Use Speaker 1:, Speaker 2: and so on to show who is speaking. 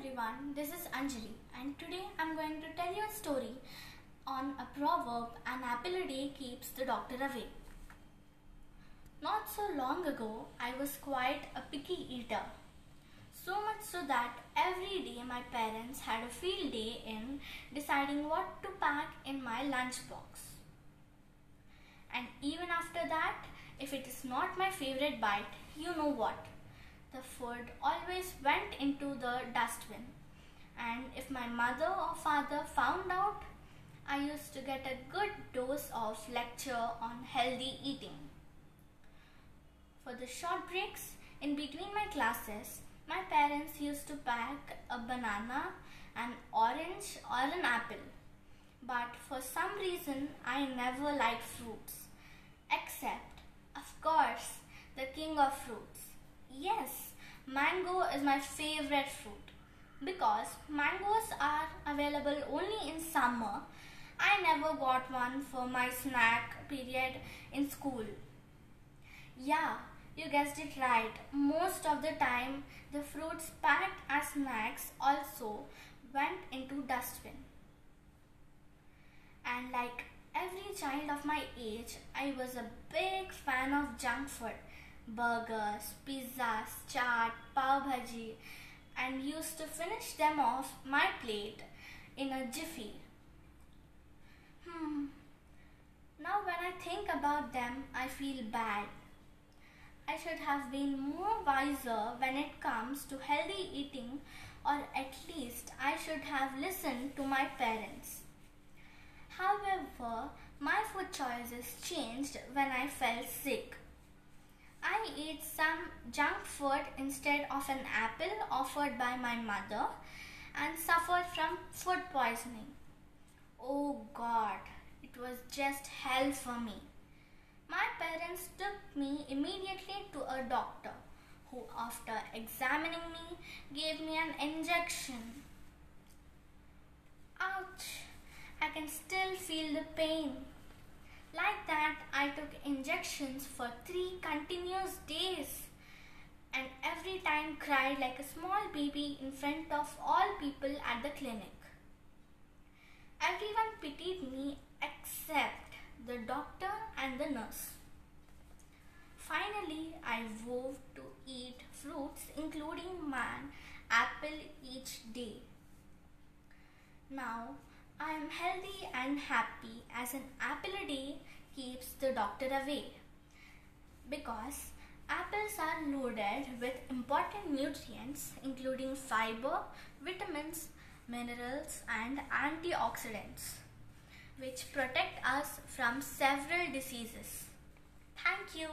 Speaker 1: everyone, this is Anjali and today I'm going to tell you a story on a proverb an apple a day keeps the doctor away. Not so long ago, I was quite a picky eater. So much so that every day my parents had a field day in deciding what to pack in my lunchbox. And even after that, if it is not my favorite bite, you know what? The food always went into the dustbin. And if my mother or father found out, I used to get a good dose of lecture on healthy eating. For the short breaks in between my classes, my parents used to pack a banana, an orange or an apple. But for some reason, I never liked fruits. Except, of course, the king of fruits, Yes, mango is my favorite fruit because mangoes are available only in summer. I never got one for my snack period in school. Yeah, you guessed it right. Most of the time, the fruits packed as snacks also went into dustbin. And like every child of my age, I was a big fan of junk food burgers, pizzas, chaat, pav bhaji and used to finish them off my plate in a jiffy. Hmm. Now when I think about them, I feel bad. I should have been more wiser when it comes to healthy eating or at least I should have listened to my parents. However, my food choices changed when I fell sick. I ate some junk food instead of an apple offered by my mother and suffered from food poisoning. Oh God, it was just hell for me. My parents took me immediately to a doctor who after examining me gave me an injection. Ouch! I can still feel the pain. Like that, I took injections for three continuous days and every time cried like a small baby in front of all people at the clinic. Everyone pitied me except the doctor and the nurse. Finally, I vowed to eat fruits including man apple each day. Now, I am healthy and happy as an apple a day keeps the doctor away. Because apples are loaded with important nutrients including fiber, vitamins, minerals and antioxidants which protect us from several diseases. Thank you.